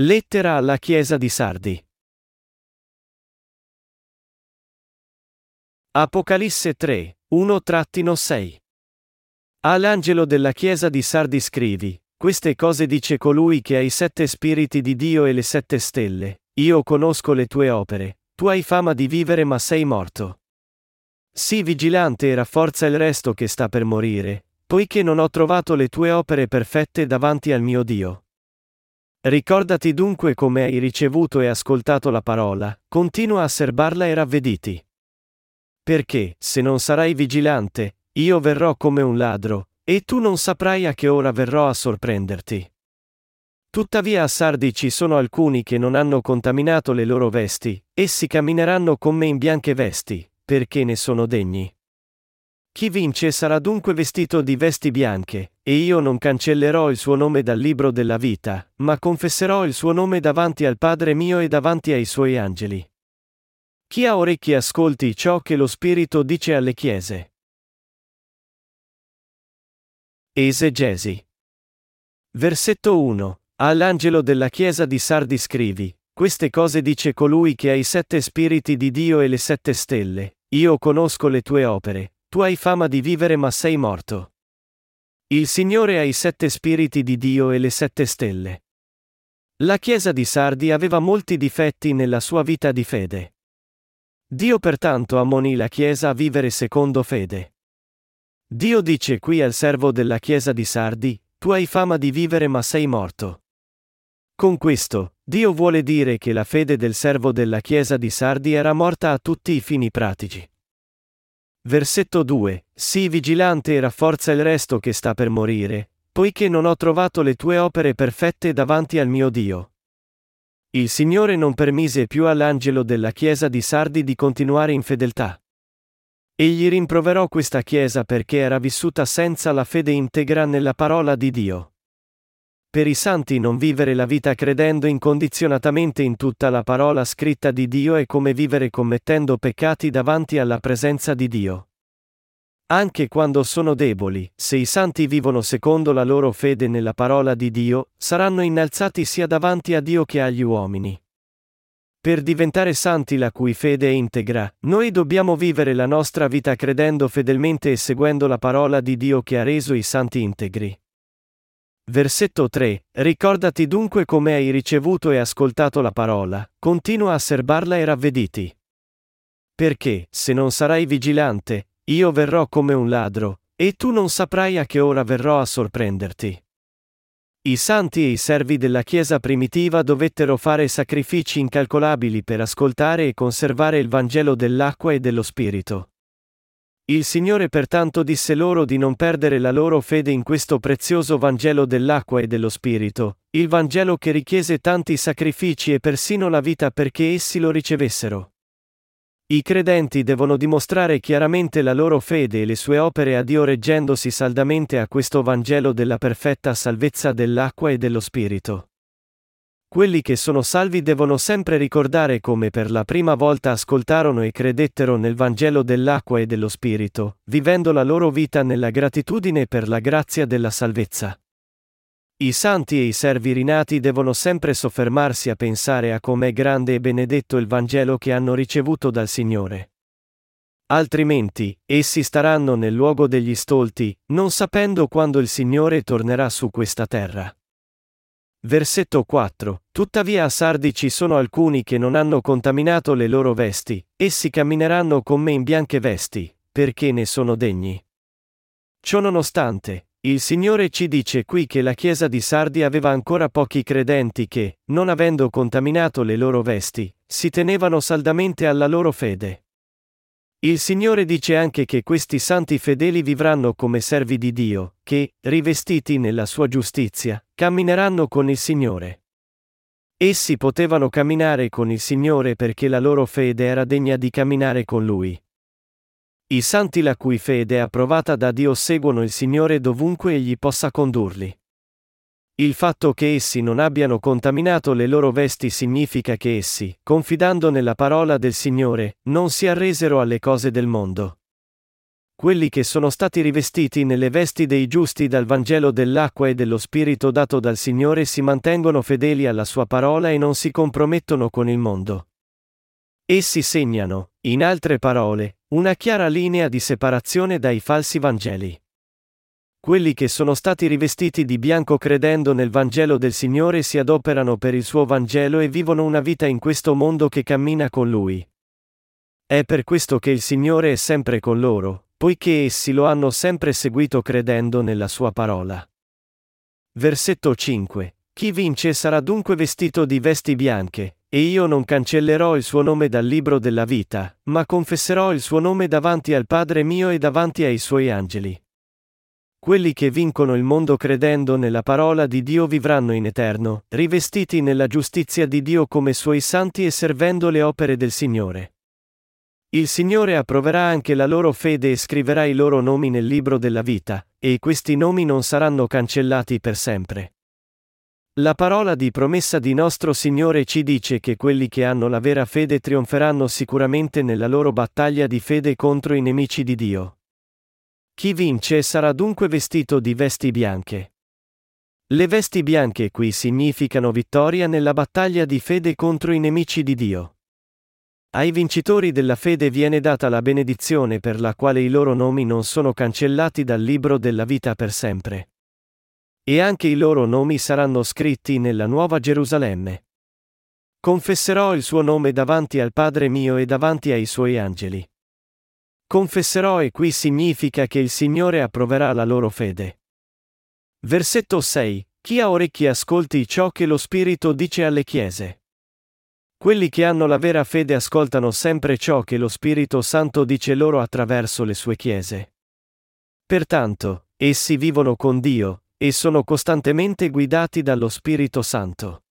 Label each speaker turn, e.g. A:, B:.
A: Lettera alla Chiesa di Sardi. Apocalisse 3, 1-6. All'angelo della Chiesa di Sardi scrivi, queste cose dice colui che ha i sette spiriti di Dio e le sette stelle, io conosco le tue opere, tu hai fama di vivere ma sei morto. Sii vigilante e rafforza il resto che sta per morire, poiché non ho trovato le tue opere perfette davanti al mio Dio. Ricordati dunque come hai ricevuto e ascoltato la parola, continua a serbarla e ravvediti. Perché, se non sarai vigilante, io verrò come un ladro, e tu non saprai a che ora verrò a sorprenderti. Tuttavia a Sardi ci sono alcuni che non hanno contaminato le loro vesti, essi cammineranno con me in bianche vesti, perché ne sono degni. Chi vince sarà dunque vestito di vesti bianche, e io non cancellerò il suo nome dal libro della vita, ma confesserò il suo nome davanti al Padre mio e davanti ai suoi angeli. Chi ha orecchi ascolti ciò che lo Spirito dice alle chiese. Esegesi. Versetto 1. All'angelo della chiesa di Sardi scrivi, queste cose dice colui che ha i sette spiriti di Dio e le sette stelle, io conosco le tue opere, tu hai fama di vivere ma sei morto. Il Signore ha i sette spiriti di Dio e le sette stelle. La Chiesa di Sardi aveva molti difetti nella sua vita di fede. Dio pertanto ammonì la Chiesa a vivere secondo fede. Dio dice qui al servo della Chiesa di Sardi, tu hai fama di vivere ma sei morto. Con questo, Dio vuole dire che la fede del servo della Chiesa di Sardi era morta a tutti i fini pratici. Versetto 2. Sii vigilante e rafforza il resto che sta per morire, poiché non ho trovato le tue opere perfette davanti al mio Dio. Il Signore non permise più all'angelo della chiesa di Sardi di continuare in fedeltà. Egli rimproverò questa chiesa perché era vissuta senza la fede integra nella parola di Dio. Per i santi non vivere la vita credendo incondizionatamente in tutta la parola scritta di Dio è come vivere commettendo peccati davanti alla presenza di Dio. Anche quando sono deboli, se i santi vivono secondo la loro fede nella parola di Dio, saranno innalzati sia davanti a Dio che agli uomini. Per diventare santi la cui fede è integra, noi dobbiamo vivere la nostra vita credendo fedelmente e seguendo la parola di Dio che ha reso i santi integri. Versetto 3. Ricordati dunque come hai ricevuto e ascoltato la parola, continua a serbarla e ravvediti. Perché, se non sarai vigilante, io verrò come un ladro, e tu non saprai a che ora verrò a sorprenderti. I santi e i servi della Chiesa primitiva dovettero fare sacrifici incalcolabili per ascoltare e conservare il Vangelo dell'acqua e dello Spirito. Il Signore pertanto disse loro di non perdere la loro fede in questo prezioso Vangelo dell'acqua e dello Spirito, il Vangelo che richiese tanti sacrifici e persino la vita perché essi lo ricevessero. I credenti devono dimostrare chiaramente la loro fede e le sue opere a Dio reggendosi saldamente a questo Vangelo della perfetta salvezza dell'acqua e dello Spirito. Quelli che sono salvi devono sempre ricordare come per la prima volta ascoltarono e credettero nel Vangelo dell'acqua e dello Spirito, vivendo la loro vita nella gratitudine per la grazia della salvezza. I santi e i servi rinati devono sempre soffermarsi a pensare a com'è grande e benedetto il Vangelo che hanno ricevuto dal Signore. Altrimenti, essi staranno nel luogo degli stolti, non sapendo quando il Signore tornerà su questa terra. Versetto 4. Tuttavia a Sardi ci sono alcuni che non hanno contaminato le loro vesti, essi cammineranno con me in bianche vesti, perché ne sono degni. Ciononostante, il Signore ci dice qui che la Chiesa di Sardi aveva ancora pochi credenti che, non avendo contaminato le loro vesti, si tenevano saldamente alla loro fede. Il Signore dice anche che questi santi fedeli vivranno come servi di Dio, che, rivestiti nella sua giustizia, cammineranno con il Signore. Essi potevano camminare con il Signore perché la loro fede era degna di camminare con Lui. I santi la cui fede è approvata da Dio seguono il Signore dovunque egli possa condurli. Il fatto che essi non abbiano contaminato le loro vesti significa che essi, confidando nella parola del Signore, non si arresero alle cose del mondo. Quelli che sono stati rivestiti nelle vesti dei giusti dal Vangelo dell'acqua e dello Spirito dato dal Signore si mantengono fedeli alla sua parola e non si compromettono con il mondo. Essi segnano, in altre parole, una chiara linea di separazione dai falsi Vangeli. Quelli che sono stati rivestiti di bianco credendo nel Vangelo del Signore si adoperano per il suo Vangelo e vivono una vita in questo mondo che cammina con Lui. È per questo che il Signore è sempre con loro, poiché essi lo hanno sempre seguito credendo nella sua parola. Versetto 5. Chi vince sarà dunque vestito di vesti bianche, e io non cancellerò il suo nome dal libro della vita, ma confesserò il suo nome davanti al Padre mio e davanti ai suoi angeli. Quelli che vincono il mondo credendo nella parola di Dio vivranno in eterno, rivestiti nella giustizia di Dio come suoi santi e servendo le opere del Signore. Il Signore approverà anche la loro fede e scriverà i loro nomi nel libro della vita, e questi nomi non saranno cancellati per sempre. La parola di promessa di nostro Signore ci dice che quelli che hanno la vera fede trionferanno sicuramente nella loro battaglia di fede contro i nemici di Dio. Chi vince sarà dunque vestito di vesti bianche. Le vesti bianche qui significano vittoria nella battaglia di fede contro i nemici di Dio. Ai vincitori della fede viene data la benedizione per la quale i loro nomi non sono cancellati dal libro della vita per sempre. E anche i loro nomi saranno scritti nella nuova Gerusalemme. Confesserò il suo nome davanti al Padre mio e davanti ai suoi angeli. Confesserò e qui significa che il Signore approverà la loro fede. Versetto 6. Chi ha orecchie ascolti ciò che lo Spirito dice alle chiese. Quelli che hanno la vera fede ascoltano sempre ciò che lo Spirito Santo dice loro attraverso le sue chiese. Pertanto, essi vivono con Dio, e sono costantemente guidati dallo Spirito Santo.